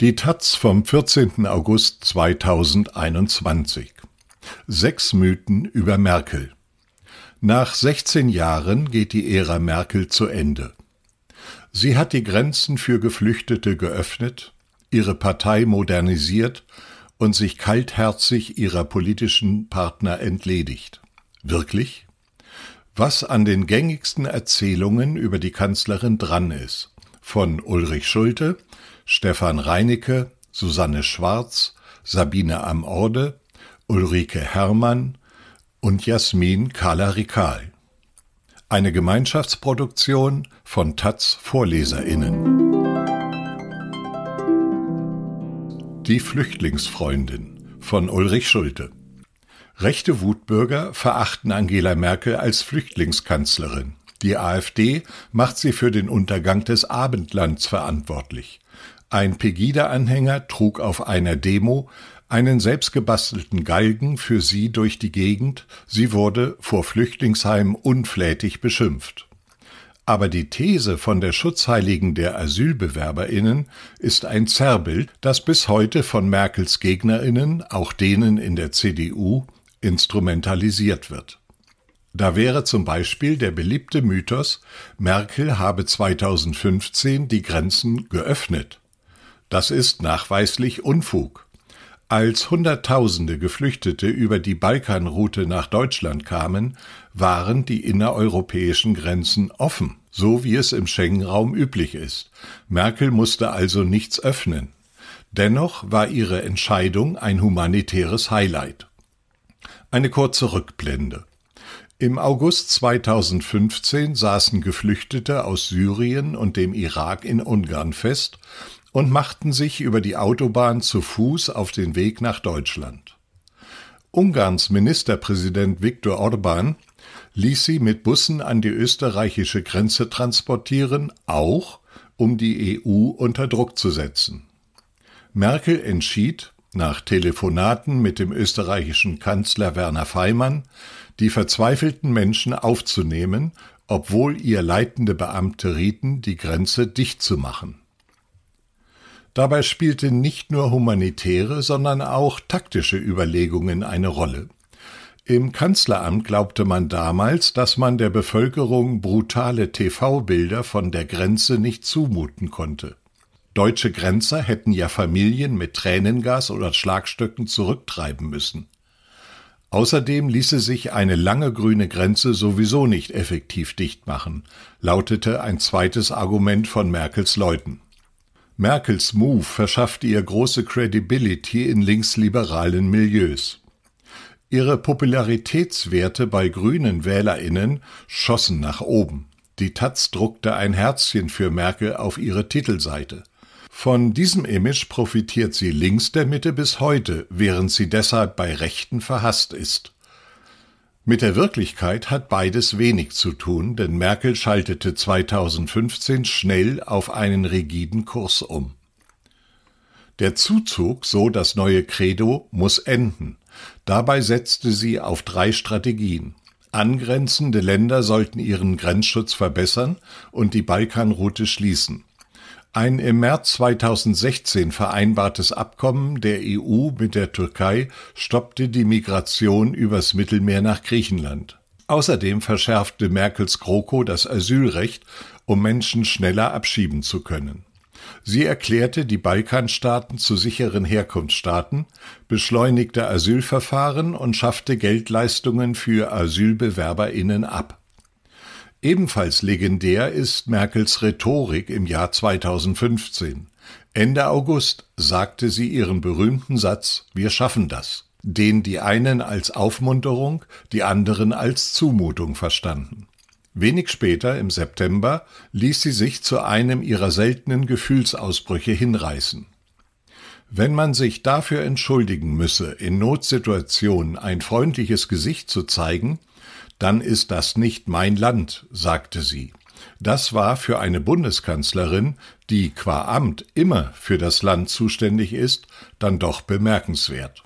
Die Taz vom 14. August 2021. Sechs Mythen über Merkel. Nach 16 Jahren geht die Ära Merkel zu Ende. Sie hat die Grenzen für Geflüchtete geöffnet, ihre Partei modernisiert und sich kaltherzig ihrer politischen Partner entledigt. Wirklich? Was an den gängigsten Erzählungen über die Kanzlerin dran ist. Von Ulrich Schulte Stefan Reinecke, Susanne Schwarz, Sabine Amorde, Ulrike Herrmann und Jasmin Kala-Rikal. Eine Gemeinschaftsproduktion von Taz VorleserInnen. Die Flüchtlingsfreundin von Ulrich Schulte. Rechte Wutbürger verachten Angela Merkel als Flüchtlingskanzlerin. Die AfD macht sie für den Untergang des Abendlands verantwortlich. Ein Pegida-Anhänger trug auf einer Demo einen selbstgebastelten Galgen für sie durch die Gegend, sie wurde vor Flüchtlingsheimen unflätig beschimpft. Aber die These von der Schutzheiligen der Asylbewerberinnen ist ein Zerrbild, das bis heute von Merkels Gegnerinnen, auch denen in der CDU, instrumentalisiert wird. Da wäre zum Beispiel der beliebte Mythos, Merkel habe 2015 die Grenzen geöffnet. Das ist nachweislich Unfug. Als Hunderttausende Geflüchtete über die Balkanroute nach Deutschland kamen, waren die innereuropäischen Grenzen offen, so wie es im Schengen-Raum üblich ist. Merkel musste also nichts öffnen. Dennoch war ihre Entscheidung ein humanitäres Highlight. Eine kurze Rückblende. Im August 2015 saßen Geflüchtete aus Syrien und dem Irak in Ungarn fest und machten sich über die Autobahn zu Fuß auf den Weg nach Deutschland. Ungarns Ministerpräsident Viktor Orban ließ sie mit Bussen an die österreichische Grenze transportieren, auch um die EU unter Druck zu setzen. Merkel entschied, nach Telefonaten mit dem österreichischen Kanzler Werner Feimann, die verzweifelten Menschen aufzunehmen, obwohl ihr leitende Beamte rieten, die Grenze dicht zu machen. Dabei spielte nicht nur humanitäre, sondern auch taktische Überlegungen eine Rolle. Im Kanzleramt glaubte man damals, dass man der Bevölkerung brutale TV-Bilder von der Grenze nicht zumuten konnte. Deutsche Grenzer hätten ja Familien mit Tränengas oder Schlagstöcken zurücktreiben müssen. Außerdem ließe sich eine lange grüne Grenze sowieso nicht effektiv dicht machen, lautete ein zweites Argument von Merkels Leuten. Merkels Move verschaffte ihr große Credibility in linksliberalen Milieus. Ihre Popularitätswerte bei grünen Wählerinnen schossen nach oben. Die Taz druckte ein Herzchen für Merkel auf ihre Titelseite. Von diesem Image profitiert sie links der Mitte bis heute, während sie deshalb bei Rechten verhasst ist. Mit der Wirklichkeit hat beides wenig zu tun, denn Merkel schaltete 2015 schnell auf einen rigiden Kurs um. Der Zuzug, so das neue Credo, muss enden. Dabei setzte sie auf drei Strategien. Angrenzende Länder sollten ihren Grenzschutz verbessern und die Balkanroute schließen. Ein im März 2016 vereinbartes Abkommen der EU mit der Türkei stoppte die Migration übers Mittelmeer nach Griechenland. Außerdem verschärfte Merkels GroKo das Asylrecht, um Menschen schneller abschieben zu können. Sie erklärte die Balkanstaaten zu sicheren Herkunftsstaaten, beschleunigte Asylverfahren und schaffte Geldleistungen für Asylbewerberinnen ab. Ebenfalls legendär ist Merkels Rhetorik im Jahr 2015. Ende August sagte sie ihren berühmten Satz Wir schaffen das, den die einen als Aufmunterung, die anderen als Zumutung verstanden. Wenig später, im September, ließ sie sich zu einem ihrer seltenen Gefühlsausbrüche hinreißen. Wenn man sich dafür entschuldigen müsse, in Notsituationen ein freundliches Gesicht zu zeigen, dann ist das nicht mein Land, sagte sie. Das war für eine Bundeskanzlerin, die qua Amt immer für das Land zuständig ist, dann doch bemerkenswert.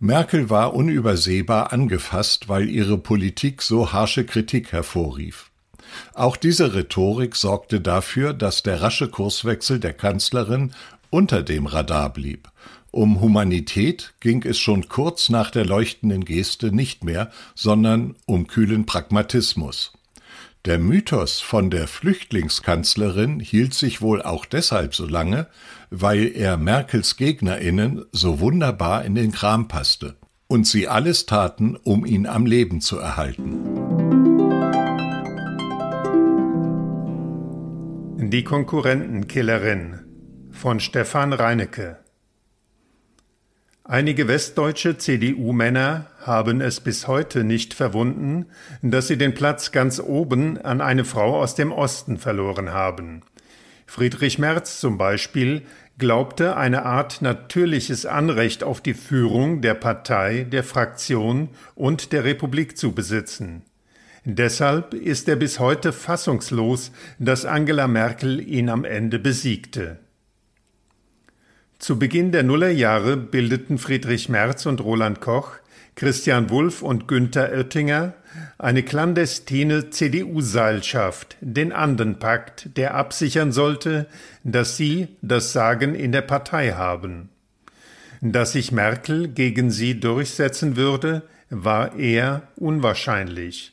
Merkel war unübersehbar angefasst, weil ihre Politik so harsche Kritik hervorrief. Auch diese Rhetorik sorgte dafür, dass der rasche Kurswechsel der Kanzlerin unter dem Radar blieb. Um Humanität ging es schon kurz nach der leuchtenden Geste nicht mehr, sondern um kühlen Pragmatismus. Der Mythos von der Flüchtlingskanzlerin hielt sich wohl auch deshalb so lange, weil er Merkels Gegnerinnen so wunderbar in den Kram passte und sie alles taten, um ihn am Leben zu erhalten. Die Konkurrentenkillerin von Stefan Reinecke Einige westdeutsche CDU-Männer haben es bis heute nicht verwunden, dass sie den Platz ganz oben an eine Frau aus dem Osten verloren haben. Friedrich Merz zum Beispiel glaubte eine Art natürliches Anrecht auf die Führung der Partei, der Fraktion und der Republik zu besitzen. Deshalb ist er bis heute fassungslos, dass Angela Merkel ihn am Ende besiegte. Zu Beginn der Nullerjahre bildeten Friedrich Merz und Roland Koch, Christian Wulff und Günther Oettinger eine clandestine CDU-Seilschaft, den Andenpakt, der absichern sollte, dass sie das Sagen in der Partei haben. Dass sich Merkel gegen sie durchsetzen würde, war eher unwahrscheinlich.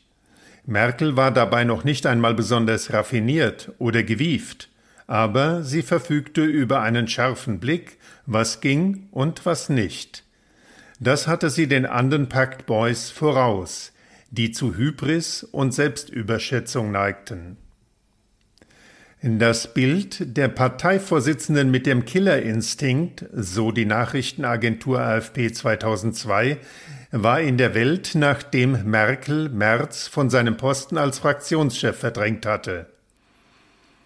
Merkel war dabei noch nicht einmal besonders raffiniert oder gewieft aber sie verfügte über einen scharfen Blick, was ging und was nicht. Das hatte sie den anderen Pact Boys voraus, die zu Hybris und Selbstüberschätzung neigten. Das Bild der Parteivorsitzenden mit dem Killerinstinkt, so die Nachrichtenagentur AFP 2002, war in der Welt, nachdem Merkel Merz von seinem Posten als Fraktionschef verdrängt hatte.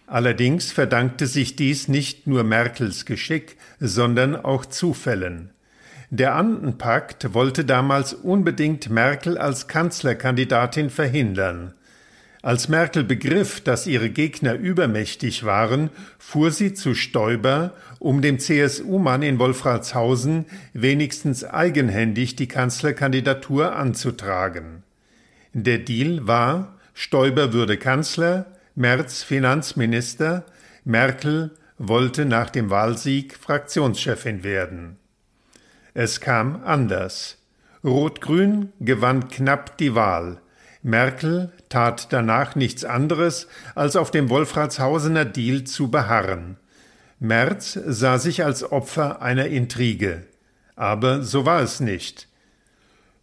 Allerdings verdankte sich dies nicht nur Merkels Geschick, sondern auch Zufällen. Der Andenpakt wollte damals unbedingt Merkel als Kanzlerkandidatin verhindern. Als Merkel begriff, dass ihre Gegner übermächtig waren, fuhr sie zu Stoiber, um dem CSU-Mann in Wolfratshausen wenigstens eigenhändig die Kanzlerkandidatur anzutragen. Der Deal war, Stoiber würde Kanzler, Merz Finanzminister, Merkel wollte nach dem Wahlsieg Fraktionschefin werden. Es kam anders. Rot-Grün gewann knapp die Wahl. Merkel tat danach nichts anderes, als auf dem Wolfratshausener Deal zu beharren. Merz sah sich als Opfer einer Intrige. Aber so war es nicht.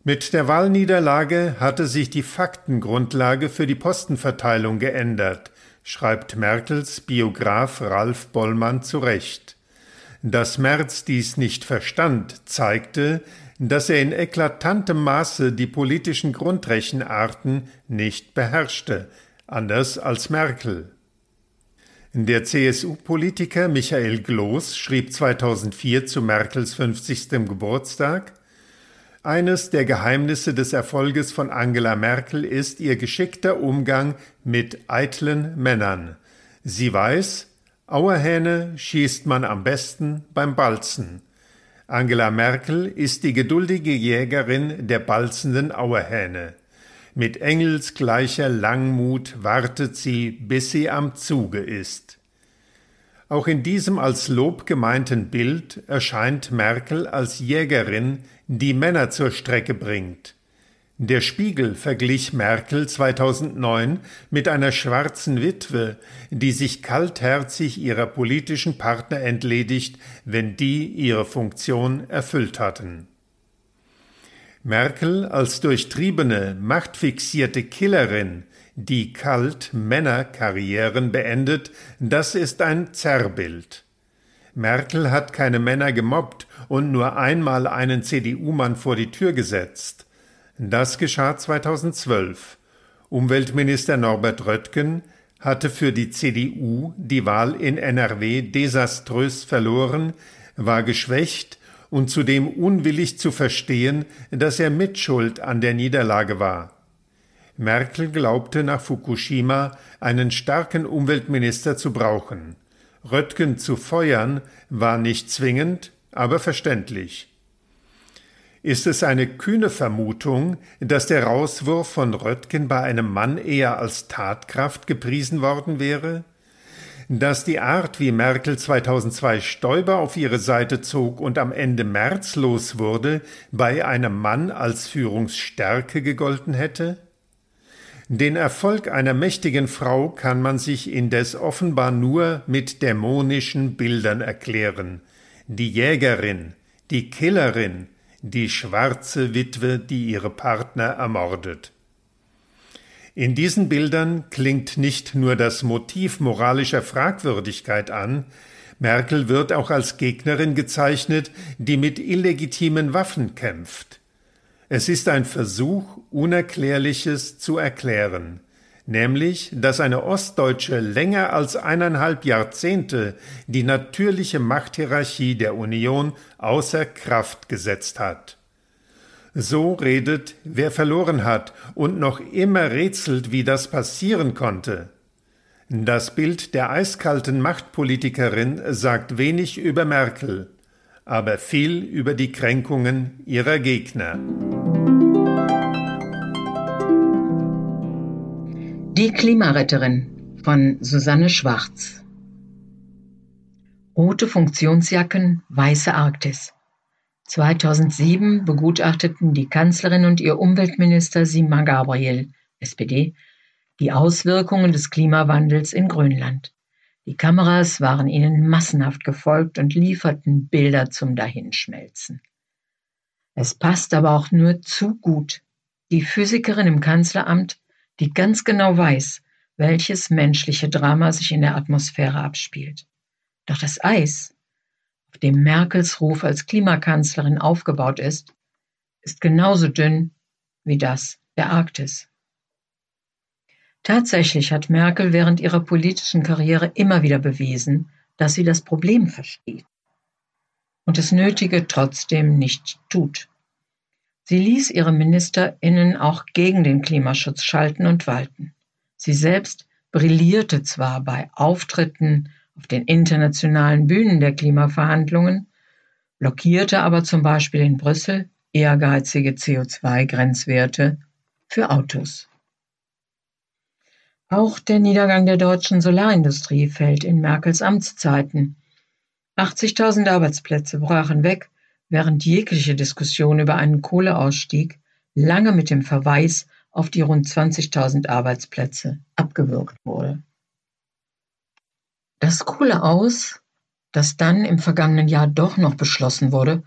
Mit der Wahlniederlage hatte sich die Faktengrundlage für die Postenverteilung geändert, schreibt Merkels Biograf Ralf Bollmann zurecht. Dass Merz dies nicht verstand, zeigte, dass er in eklatantem Maße die politischen Grundrechenarten nicht beherrschte, anders als Merkel. Der CSU-Politiker Michael Gloß schrieb 2004 zu Merkels 50. Geburtstag eines der Geheimnisse des Erfolges von Angela Merkel ist ihr geschickter Umgang mit eitlen Männern. Sie weiß, Auerhähne schießt man am besten beim Balzen. Angela Merkel ist die geduldige Jägerin der balzenden Auerhähne. Mit engelsgleicher Langmut wartet sie, bis sie am Zuge ist. Auch in diesem als Lob gemeinten Bild erscheint Merkel als Jägerin, die Männer zur Strecke bringt. Der Spiegel verglich Merkel 2009 mit einer schwarzen Witwe, die sich kaltherzig ihrer politischen Partner entledigt, wenn die ihre Funktion erfüllt hatten. Merkel als durchtriebene, machtfixierte Killerin die kalt Männerkarrieren beendet, das ist ein Zerrbild. Merkel hat keine Männer gemobbt und nur einmal einen CDU-Mann vor die Tür gesetzt. Das geschah 2012. Umweltminister Norbert Röttgen hatte für die CDU die Wahl in NRW desaströs verloren, war geschwächt und zudem unwillig zu verstehen, dass er Mitschuld an der Niederlage war. Merkel glaubte nach Fukushima einen starken Umweltminister zu brauchen. Röttgen zu feuern war nicht zwingend, aber verständlich. Ist es eine kühne Vermutung, dass der Rauswurf von Röttgen bei einem Mann eher als Tatkraft gepriesen worden wäre? Dass die Art, wie Merkel 2002 Stoiber auf ihre Seite zog und am Ende Merz los wurde, bei einem Mann als Führungsstärke gegolten hätte? Den Erfolg einer mächtigen Frau kann man sich indes offenbar nur mit dämonischen Bildern erklären. Die Jägerin, die Killerin, die schwarze Witwe, die ihre Partner ermordet. In diesen Bildern klingt nicht nur das Motiv moralischer Fragwürdigkeit an, Merkel wird auch als Gegnerin gezeichnet, die mit illegitimen Waffen kämpft. Es ist ein Versuch, Unerklärliches zu erklären, nämlich, dass eine Ostdeutsche länger als eineinhalb Jahrzehnte die natürliche Machthierarchie der Union außer Kraft gesetzt hat. So redet, wer verloren hat und noch immer rätselt, wie das passieren konnte. Das Bild der eiskalten Machtpolitikerin sagt wenig über Merkel, aber viel über die Kränkungen ihrer Gegner. Die Klimaretterin von Susanne Schwarz Rote Funktionsjacken, weiße Arktis. 2007 begutachteten die Kanzlerin und ihr Umweltminister Sigmar Gabriel (SPD) die Auswirkungen des Klimawandels in Grönland. Die Kameras waren ihnen massenhaft gefolgt und lieferten Bilder zum Dahinschmelzen. Es passt aber auch nur zu gut. Die Physikerin im Kanzleramt, die ganz genau weiß, welches menschliche Drama sich in der Atmosphäre abspielt. Doch das Eis auf dem Merkels Ruf als Klimakanzlerin aufgebaut ist, ist genauso dünn wie das der Arktis. Tatsächlich hat Merkel während ihrer politischen Karriere immer wieder bewiesen, dass sie das Problem versteht und das Nötige trotzdem nicht tut. Sie ließ ihre Ministerinnen auch gegen den Klimaschutz schalten und walten. Sie selbst brillierte zwar bei Auftritten auf den internationalen Bühnen der Klimaverhandlungen, blockierte aber zum Beispiel in Brüssel ehrgeizige CO2-Grenzwerte für Autos. Auch der Niedergang der deutschen Solarindustrie fällt in Merkels Amtszeiten. 80.000 Arbeitsplätze brachen weg, während jegliche Diskussion über einen Kohleausstieg lange mit dem Verweis auf die rund 20.000 Arbeitsplätze abgewürgt wurde. Das Kohleaus, das dann im vergangenen Jahr doch noch beschlossen wurde,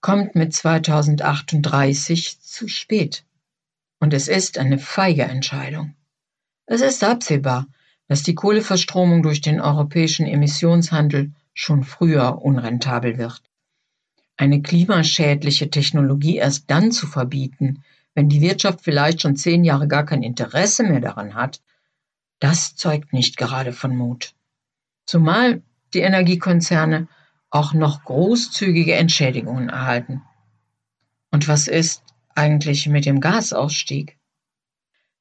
kommt mit 2038 zu spät. Und es ist eine feige Entscheidung. Es ist absehbar, dass die Kohleverstromung durch den europäischen Emissionshandel schon früher unrentabel wird. Eine klimaschädliche Technologie erst dann zu verbieten, wenn die Wirtschaft vielleicht schon zehn Jahre gar kein Interesse mehr daran hat, das zeugt nicht gerade von Mut zumal die Energiekonzerne auch noch großzügige Entschädigungen erhalten. Und was ist eigentlich mit dem Gasausstieg?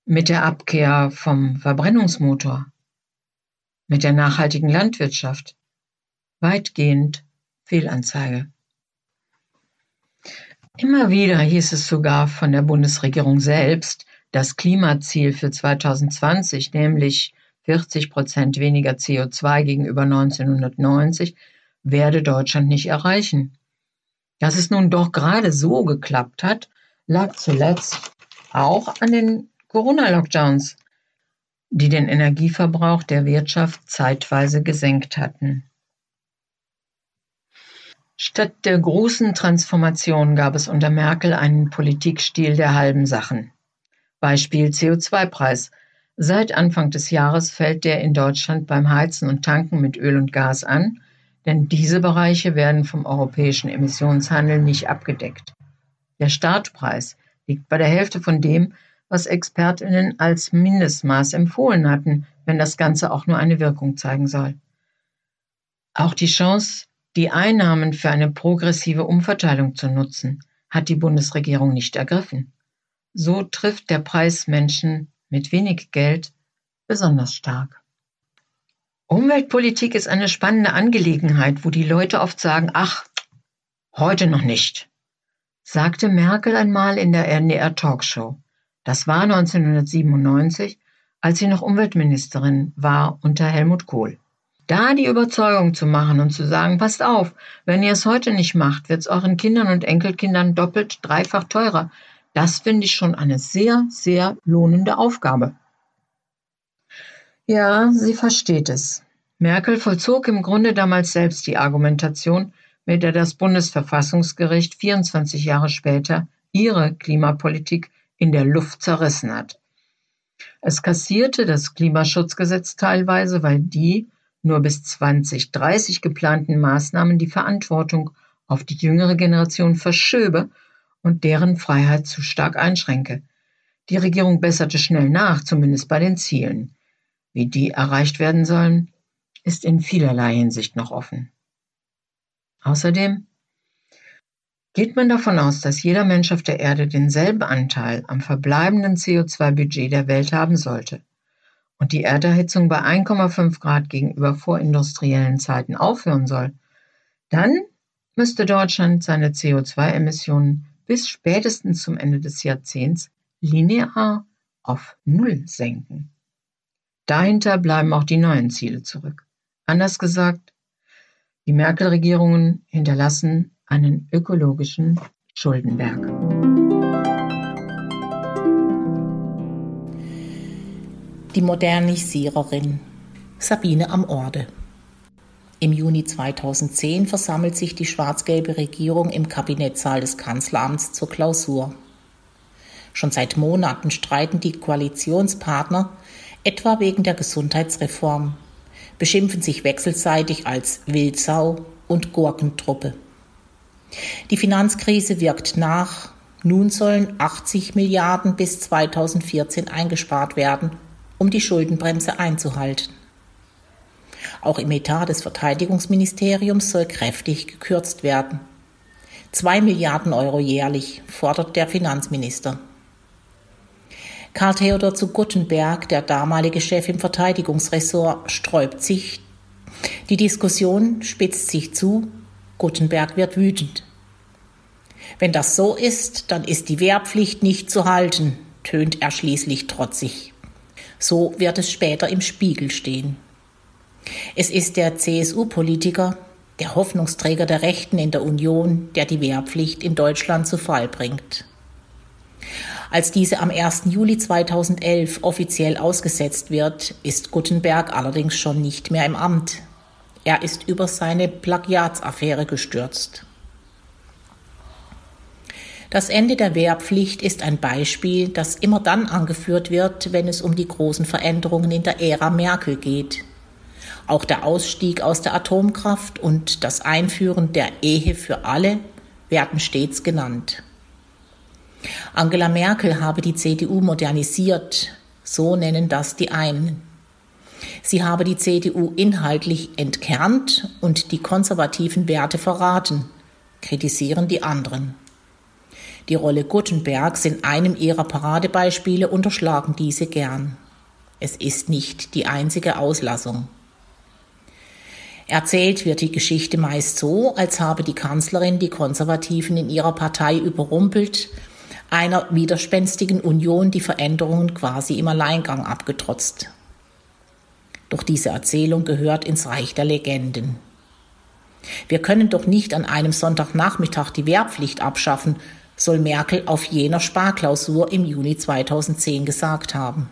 Mit der Abkehr vom Verbrennungsmotor? Mit der nachhaltigen Landwirtschaft? Weitgehend Fehlanzeige. Immer wieder hieß es sogar von der Bundesregierung selbst, das Klimaziel für 2020, nämlich 40 Prozent weniger CO2 gegenüber 1990 werde Deutschland nicht erreichen. Dass es nun doch gerade so geklappt hat, lag zuletzt auch an den Corona-Lockdowns, die den Energieverbrauch der Wirtschaft zeitweise gesenkt hatten. Statt der großen Transformation gab es unter Merkel einen Politikstil der halben Sachen. Beispiel CO2-Preis. Seit Anfang des Jahres fällt der in Deutschland beim Heizen und Tanken mit Öl und Gas an, denn diese Bereiche werden vom europäischen Emissionshandel nicht abgedeckt. Der Startpreis liegt bei der Hälfte von dem, was Expertinnen als Mindestmaß empfohlen hatten, wenn das Ganze auch nur eine Wirkung zeigen soll. Auch die Chance, die Einnahmen für eine progressive Umverteilung zu nutzen, hat die Bundesregierung nicht ergriffen. So trifft der Preis Menschen mit wenig Geld besonders stark. Umweltpolitik ist eine spannende Angelegenheit, wo die Leute oft sagen, ach, heute noch nicht, sagte Merkel einmal in der NDR Talkshow. Das war 1997, als sie noch Umweltministerin war unter Helmut Kohl. Da die Überzeugung zu machen und zu sagen, passt auf, wenn ihr es heute nicht macht, wird es euren Kindern und Enkelkindern doppelt, dreifach teurer. Das finde ich schon eine sehr, sehr lohnende Aufgabe. Ja, sie versteht es. Merkel vollzog im Grunde damals selbst die Argumentation, mit der das Bundesverfassungsgericht 24 Jahre später ihre Klimapolitik in der Luft zerrissen hat. Es kassierte das Klimaschutzgesetz teilweise, weil die nur bis 2030 geplanten Maßnahmen die Verantwortung auf die jüngere Generation verschöbe und deren Freiheit zu stark einschränke. Die Regierung besserte schnell nach, zumindest bei den Zielen. Wie die erreicht werden sollen, ist in vielerlei Hinsicht noch offen. Außerdem geht man davon aus, dass jeder Mensch auf der Erde denselben Anteil am verbleibenden CO2-Budget der Welt haben sollte und die Erderhitzung bei 1,5 Grad gegenüber vorindustriellen Zeiten aufhören soll, dann müsste Deutschland seine CO2-Emissionen bis spätestens zum Ende des Jahrzehnts linear auf Null senken. Dahinter bleiben auch die neuen Ziele zurück. Anders gesagt, die Merkel-Regierungen hinterlassen einen ökologischen Schuldenberg. Die Modernisiererin Sabine am Orde. Im Juni 2010 versammelt sich die schwarz-gelbe Regierung im Kabinettssaal des Kanzleramts zur Klausur. Schon seit Monaten streiten die Koalitionspartner, etwa wegen der Gesundheitsreform, beschimpfen sich wechselseitig als Wildsau und Gurkentruppe. Die Finanzkrise wirkt nach. Nun sollen 80 Milliarden bis 2014 eingespart werden, um die Schuldenbremse einzuhalten. Auch im Etat des Verteidigungsministeriums soll kräftig gekürzt werden. Zwei Milliarden Euro jährlich fordert der Finanzminister. Karl Theodor zu Guttenberg, der damalige Chef im Verteidigungsressort, sträubt sich. Die Diskussion spitzt sich zu. Guttenberg wird wütend. Wenn das so ist, dann ist die Wehrpflicht nicht zu halten, tönt er schließlich trotzig. So wird es später im Spiegel stehen. Es ist der CSU-Politiker, der Hoffnungsträger der Rechten in der Union, der die Wehrpflicht in Deutschland zu Fall bringt. Als diese am 1. Juli 2011 offiziell ausgesetzt wird, ist Guttenberg allerdings schon nicht mehr im Amt. Er ist über seine Plagiatsaffäre gestürzt. Das Ende der Wehrpflicht ist ein Beispiel, das immer dann angeführt wird, wenn es um die großen Veränderungen in der Ära Merkel geht. Auch der Ausstieg aus der Atomkraft und das Einführen der Ehe für alle werden stets genannt. Angela Merkel habe die CDU modernisiert, so nennen das die einen. Sie habe die CDU inhaltlich entkernt und die konservativen Werte verraten, kritisieren die anderen. Die Rolle Guttenbergs in einem ihrer Paradebeispiele unterschlagen diese gern. Es ist nicht die einzige Auslassung. Erzählt wird die Geschichte meist so, als habe die Kanzlerin die Konservativen in ihrer Partei überrumpelt einer widerspenstigen Union die Veränderungen quasi im Alleingang abgetrotzt. Doch diese Erzählung gehört ins Reich der Legenden. Wir können doch nicht an einem Sonntagnachmittag die Wehrpflicht abschaffen, soll Merkel auf jener Sparklausur im Juni 2010 gesagt haben.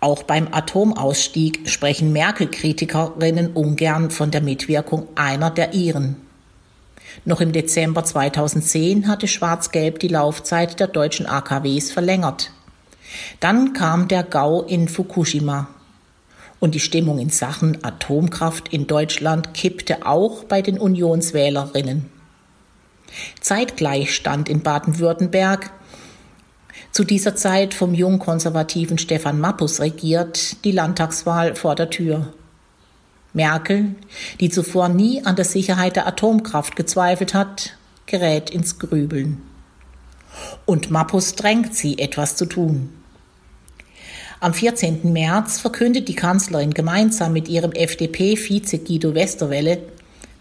Auch beim Atomausstieg sprechen Merkel-Kritikerinnen ungern von der Mitwirkung einer der ihren. Noch im Dezember 2010 hatte Schwarz-Gelb die Laufzeit der deutschen AKWs verlängert. Dann kam der GAU in Fukushima. Und die Stimmung in Sachen Atomkraft in Deutschland kippte auch bei den Unionswählerinnen. Zeitgleich stand in Baden-Württemberg, zu dieser Zeit vom jungkonservativen Stefan Mappus regiert, die Landtagswahl vor der Tür. Merkel, die zuvor nie an der Sicherheit der Atomkraft gezweifelt hat, gerät ins Grübeln. Und Mappus drängt sie, etwas zu tun. Am 14. März verkündet die Kanzlerin gemeinsam mit ihrem FDP-Vize Guido Westerwelle,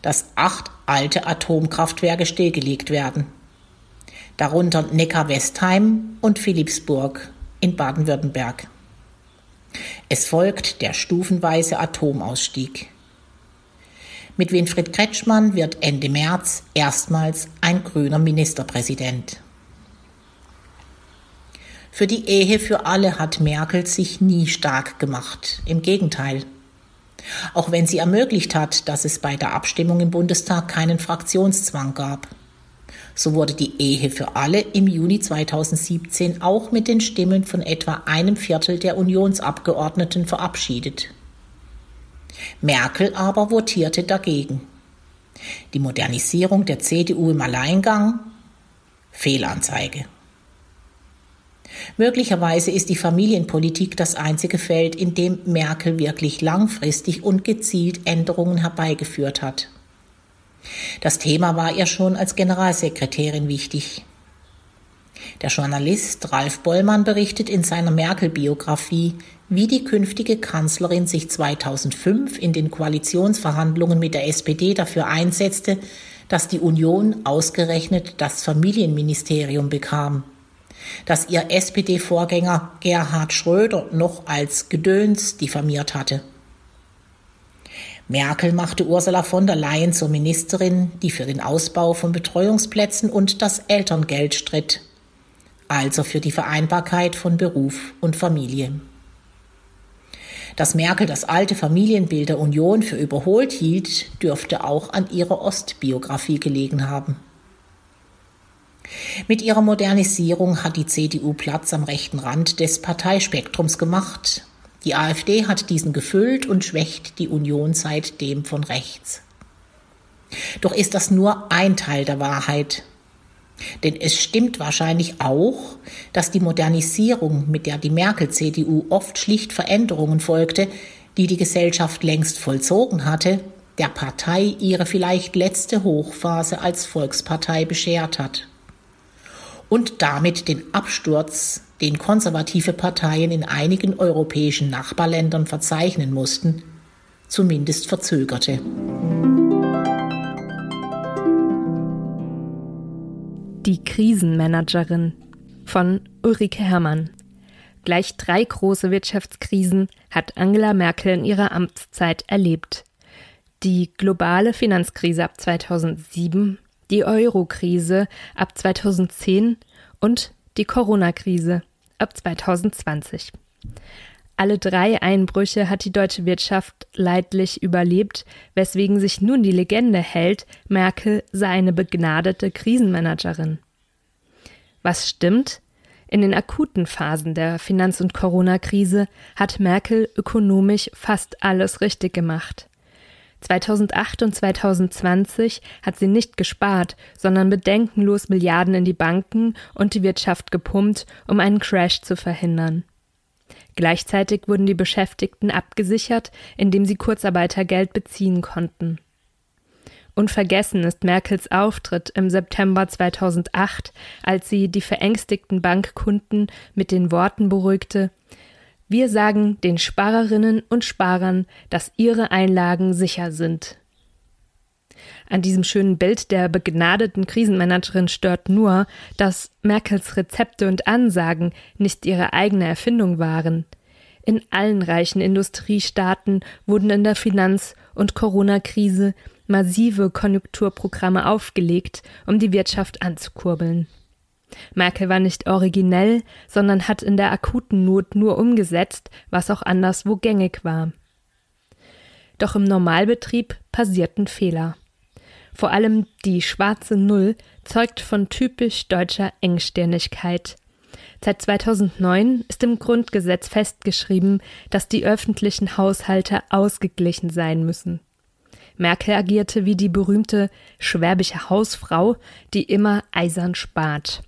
dass acht alte Atomkraftwerke stillgelegt werden. Darunter Neckar-Westheim und Philipsburg in Baden-Württemberg. Es folgt der stufenweise Atomausstieg. Mit Winfried Kretschmann wird Ende März erstmals ein grüner Ministerpräsident. Für die Ehe für alle hat Merkel sich nie stark gemacht. Im Gegenteil. Auch wenn sie ermöglicht hat, dass es bei der Abstimmung im Bundestag keinen Fraktionszwang gab. So wurde die Ehe für alle im Juni 2017 auch mit den Stimmen von etwa einem Viertel der Unionsabgeordneten verabschiedet. Merkel aber votierte dagegen. Die Modernisierung der CDU im Alleingang? Fehlanzeige. Möglicherweise ist die Familienpolitik das einzige Feld, in dem Merkel wirklich langfristig und gezielt Änderungen herbeigeführt hat. Das Thema war ihr schon als Generalsekretärin wichtig. Der Journalist Ralf Bollmann berichtet in seiner Merkel-Biografie, wie die künftige Kanzlerin sich 2005 in den Koalitionsverhandlungen mit der SPD dafür einsetzte, dass die Union ausgerechnet das Familienministerium bekam, das ihr SPD-Vorgänger Gerhard Schröder noch als Gedöns diffamiert hatte. Merkel machte Ursula von der Leyen zur Ministerin, die für den Ausbau von Betreuungsplätzen und das Elterngeld stritt, also für die Vereinbarkeit von Beruf und Familie. Dass Merkel das alte Familienbild der Union für überholt hielt, dürfte auch an ihrer Ostbiografie gelegen haben. Mit ihrer Modernisierung hat die CDU Platz am rechten Rand des Parteispektrums gemacht die AfD hat diesen gefüllt und schwächt die Union seitdem von rechts. Doch ist das nur ein Teil der Wahrheit. Denn es stimmt wahrscheinlich auch, dass die Modernisierung, mit der die Merkel-CDU oft schlicht Veränderungen folgte, die die Gesellschaft längst vollzogen hatte, der Partei ihre vielleicht letzte Hochphase als Volkspartei beschert hat. Und damit den Absturz den konservative Parteien in einigen europäischen Nachbarländern verzeichnen mussten, zumindest verzögerte. Die Krisenmanagerin von Ulrike Herrmann. Gleich drei große Wirtschaftskrisen hat Angela Merkel in ihrer Amtszeit erlebt. Die globale Finanzkrise ab 2007, die Euro-Krise ab 2010 und die Corona-Krise ab 2020. Alle drei Einbrüche hat die deutsche Wirtschaft leidlich überlebt, weswegen sich nun die Legende hält, Merkel sei eine begnadete Krisenmanagerin. Was stimmt? In den akuten Phasen der Finanz- und Corona-Krise hat Merkel ökonomisch fast alles richtig gemacht. 2008 und 2020 hat sie nicht gespart, sondern bedenkenlos Milliarden in die Banken und die Wirtschaft gepumpt, um einen Crash zu verhindern. Gleichzeitig wurden die Beschäftigten abgesichert, indem sie Kurzarbeitergeld beziehen konnten. Unvergessen ist Merkels Auftritt im September 2008, als sie die verängstigten Bankkunden mit den Worten beruhigte wir sagen den Sparerinnen und Sparern, dass ihre Einlagen sicher sind. An diesem schönen Bild der begnadeten Krisenmanagerin stört nur, dass Merkels Rezepte und Ansagen nicht ihre eigene Erfindung waren. In allen reichen Industriestaaten wurden in der Finanz- und Corona-Krise massive Konjunkturprogramme aufgelegt, um die Wirtschaft anzukurbeln. Merkel war nicht originell, sondern hat in der akuten Not nur umgesetzt, was auch anderswo gängig war. Doch im Normalbetrieb passierten Fehler. Vor allem die schwarze Null zeugt von typisch deutscher Engstirnigkeit. Seit 2009 ist im Grundgesetz festgeschrieben, dass die öffentlichen Haushalte ausgeglichen sein müssen. Merkel agierte wie die berühmte schwäbische Hausfrau, die immer eisern spart.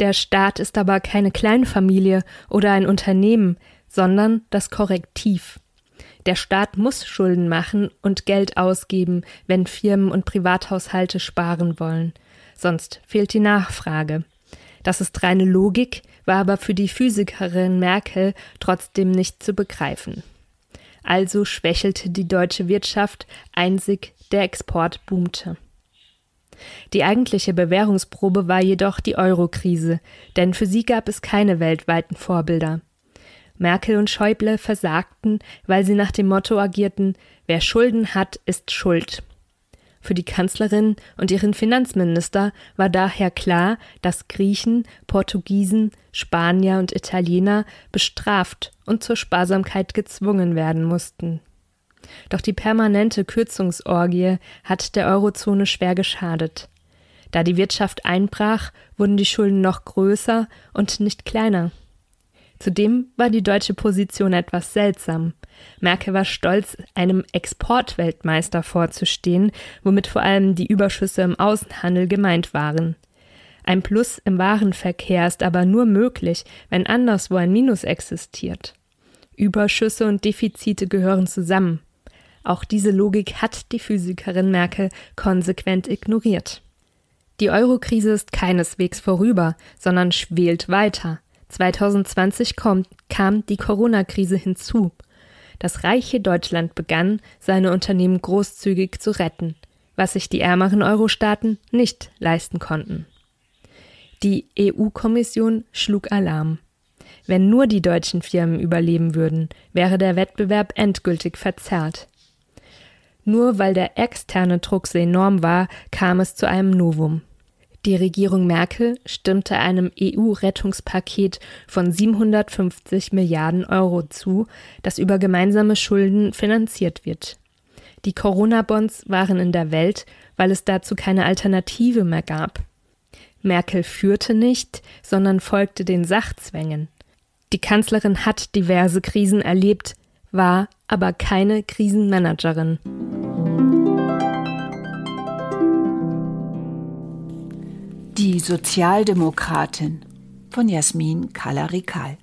Der Staat ist aber keine Kleinfamilie oder ein Unternehmen, sondern das Korrektiv. Der Staat muss Schulden machen und Geld ausgeben, wenn Firmen und Privathaushalte sparen wollen. Sonst fehlt die Nachfrage. Das ist reine Logik, war aber für die Physikerin Merkel trotzdem nicht zu begreifen. Also schwächelte die deutsche Wirtschaft, einzig der Export boomte. Die eigentliche Bewährungsprobe war jedoch die Euro-Krise, denn für sie gab es keine weltweiten Vorbilder. Merkel und Schäuble versagten, weil sie nach dem Motto agierten, wer Schulden hat, ist schuld. Für die Kanzlerin und ihren Finanzminister war daher klar, dass Griechen, Portugiesen, Spanier und Italiener bestraft und zur Sparsamkeit gezwungen werden mussten. Doch die permanente Kürzungsorgie hat der Eurozone schwer geschadet. Da die Wirtschaft einbrach, wurden die Schulden noch größer und nicht kleiner. Zudem war die deutsche Position etwas seltsam. Merkel war stolz, einem Exportweltmeister vorzustehen, womit vor allem die Überschüsse im Außenhandel gemeint waren. Ein Plus im Warenverkehr ist aber nur möglich, wenn anderswo ein Minus existiert. Überschüsse und Defizite gehören zusammen. Auch diese Logik hat die Physikerin Merkel konsequent ignoriert. Die Eurokrise ist keineswegs vorüber, sondern schwelt weiter. 2020 kommt, kam die Corona-Krise hinzu. Das reiche Deutschland begann, seine Unternehmen großzügig zu retten, was sich die ärmeren Euro-Staaten nicht leisten konnten. Die EU-Kommission schlug Alarm. Wenn nur die deutschen Firmen überleben würden, wäre der Wettbewerb endgültig verzerrt. Nur weil der externe Druck so enorm war, kam es zu einem Novum. Die Regierung Merkel stimmte einem EU-Rettungspaket von 750 Milliarden Euro zu, das über gemeinsame Schulden finanziert wird. Die Corona-Bonds waren in der Welt, weil es dazu keine Alternative mehr gab. Merkel führte nicht, sondern folgte den Sachzwängen. Die Kanzlerin hat diverse Krisen erlebt, war aber keine Krisenmanagerin. Die Sozialdemokratin von Jasmin Kalarikal.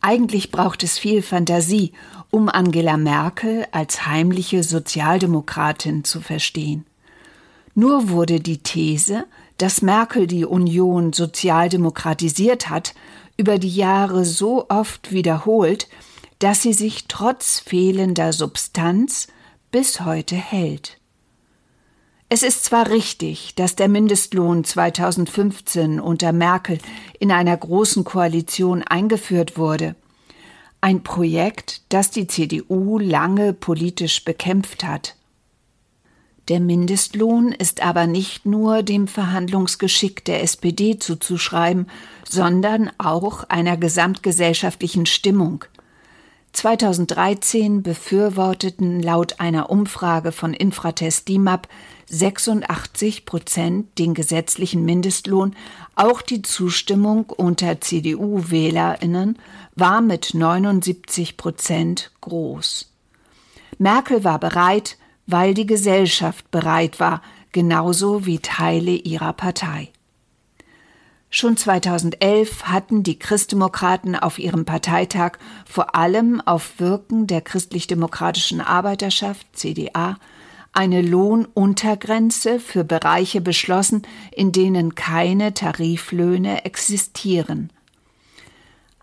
Eigentlich braucht es viel Fantasie, um Angela Merkel als heimliche Sozialdemokratin zu verstehen. Nur wurde die These, dass Merkel die Union sozialdemokratisiert hat, über die Jahre so oft wiederholt, dass sie sich trotz fehlender Substanz bis heute hält. Es ist zwar richtig, dass der Mindestlohn 2015 unter Merkel in einer großen Koalition eingeführt wurde, ein Projekt, das die CDU lange politisch bekämpft hat. Der Mindestlohn ist aber nicht nur dem Verhandlungsgeschick der SPD zuzuschreiben, sondern auch einer gesamtgesellschaftlichen Stimmung. 2013 befürworteten laut einer Umfrage von Infratest DIMAP 86 Prozent den gesetzlichen Mindestlohn, auch die Zustimmung unter CDU-WählerInnen war mit 79 Prozent groß. Merkel war bereit, weil die Gesellschaft bereit war, genauso wie Teile ihrer Partei. Schon 2011 hatten die Christdemokraten auf ihrem Parteitag vor allem auf Wirken der christlich-demokratischen Arbeiterschaft CDA eine Lohnuntergrenze für Bereiche beschlossen, in denen keine Tariflöhne existieren.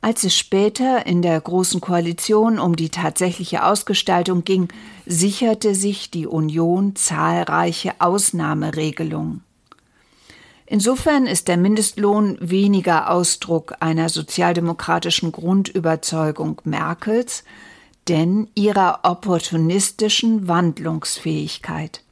Als es später in der Großen Koalition um die tatsächliche Ausgestaltung ging, sicherte sich die Union zahlreiche Ausnahmeregelungen. Insofern ist der Mindestlohn weniger Ausdruck einer sozialdemokratischen Grundüberzeugung Merkels denn ihrer opportunistischen Wandlungsfähigkeit.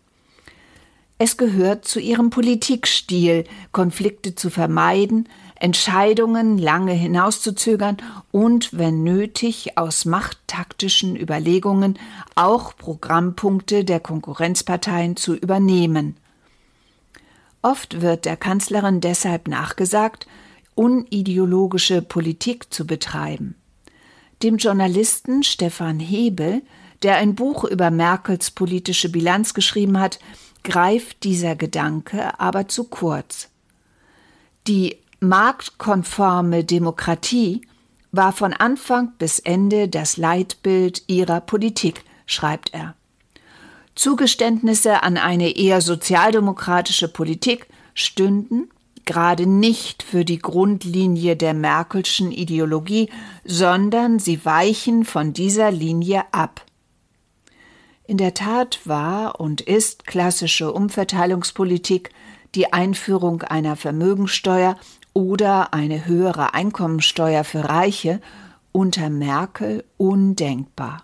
Es gehört zu ihrem Politikstil, Konflikte zu vermeiden, Entscheidungen lange hinauszuzögern und, wenn nötig, aus machttaktischen Überlegungen auch Programmpunkte der Konkurrenzparteien zu übernehmen. Oft wird der Kanzlerin deshalb nachgesagt, unideologische Politik zu betreiben. Dem Journalisten Stefan Hebel, der ein Buch über Merkels politische Bilanz geschrieben hat, greift dieser Gedanke aber zu kurz. Die marktkonforme Demokratie war von Anfang bis Ende das Leitbild ihrer Politik, schreibt er. Zugeständnisse an eine eher sozialdemokratische Politik stünden gerade nicht für die Grundlinie der Merkelschen Ideologie, sondern sie weichen von dieser Linie ab. In der Tat war und ist klassische Umverteilungspolitik die Einführung einer Vermögensteuer oder eine höhere Einkommensteuer für Reiche unter Merkel undenkbar.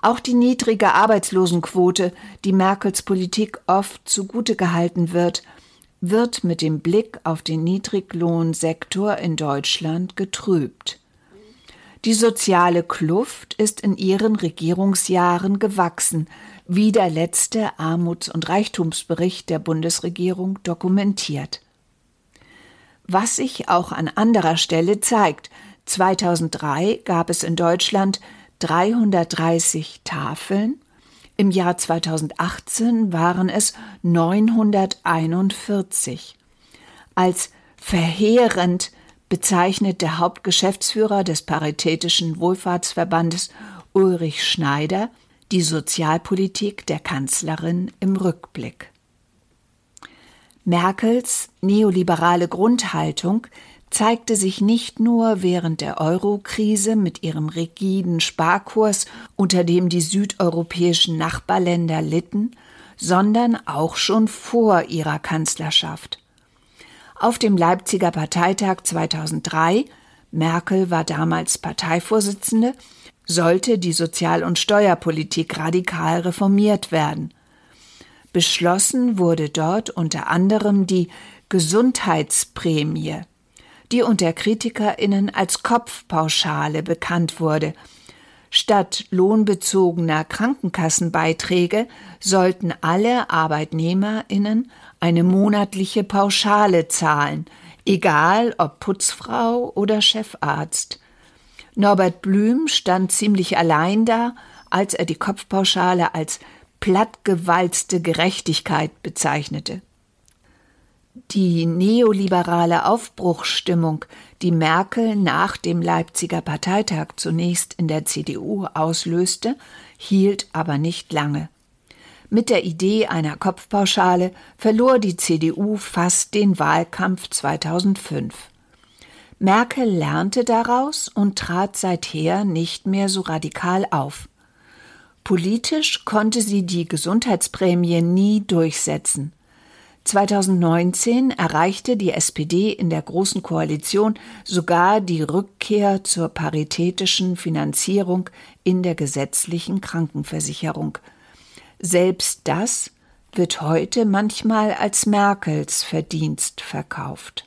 Auch die niedrige Arbeitslosenquote, die Merkels Politik oft zugute gehalten wird, wird mit dem Blick auf den Niedriglohnsektor in Deutschland getrübt. Die soziale Kluft ist in ihren Regierungsjahren gewachsen, wie der letzte Armuts- und Reichtumsbericht der Bundesregierung dokumentiert. Was sich auch an anderer Stelle zeigt, 2003 gab es in Deutschland 330 Tafeln, im Jahr 2018 waren es 941. Als verheerend bezeichnet der Hauptgeschäftsführer des Paritätischen Wohlfahrtsverbandes Ulrich Schneider die Sozialpolitik der Kanzlerin im Rückblick. Merkels neoliberale Grundhaltung zeigte sich nicht nur während der Euro-Krise mit ihrem rigiden Sparkurs, unter dem die südeuropäischen Nachbarländer litten, sondern auch schon vor ihrer Kanzlerschaft. Auf dem Leipziger Parteitag 2003 Merkel war damals Parteivorsitzende, sollte die Sozial- und Steuerpolitik radikal reformiert werden. Beschlossen wurde dort unter anderem die Gesundheitsprämie die unter KritikerInnen als Kopfpauschale bekannt wurde. Statt lohnbezogener Krankenkassenbeiträge sollten alle ArbeitnehmerInnen eine monatliche Pauschale zahlen, egal ob Putzfrau oder Chefarzt. Norbert Blüm stand ziemlich allein da, als er die Kopfpauschale als plattgewalzte Gerechtigkeit bezeichnete. Die neoliberale Aufbruchsstimmung, die Merkel nach dem Leipziger Parteitag zunächst in der CDU auslöste, hielt aber nicht lange. Mit der Idee einer Kopfpauschale verlor die CDU fast den Wahlkampf 2005. Merkel lernte daraus und trat seither nicht mehr so radikal auf. Politisch konnte sie die Gesundheitsprämie nie durchsetzen. 2019 erreichte die SPD in der Großen Koalition sogar die Rückkehr zur paritätischen Finanzierung in der gesetzlichen Krankenversicherung. Selbst das wird heute manchmal als Merkels Verdienst verkauft.